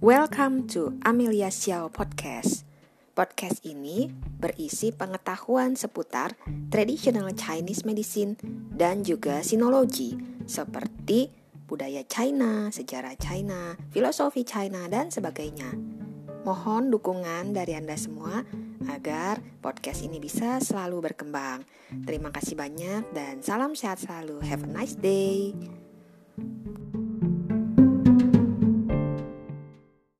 Welcome to Amelia Xiao Podcast. Podcast ini berisi pengetahuan seputar traditional Chinese medicine dan juga sinologi seperti budaya China, sejarah China, filosofi China, dan sebagainya. Mohon dukungan dari Anda semua agar podcast ini bisa selalu berkembang. Terima kasih banyak dan salam sehat selalu. Have a nice day.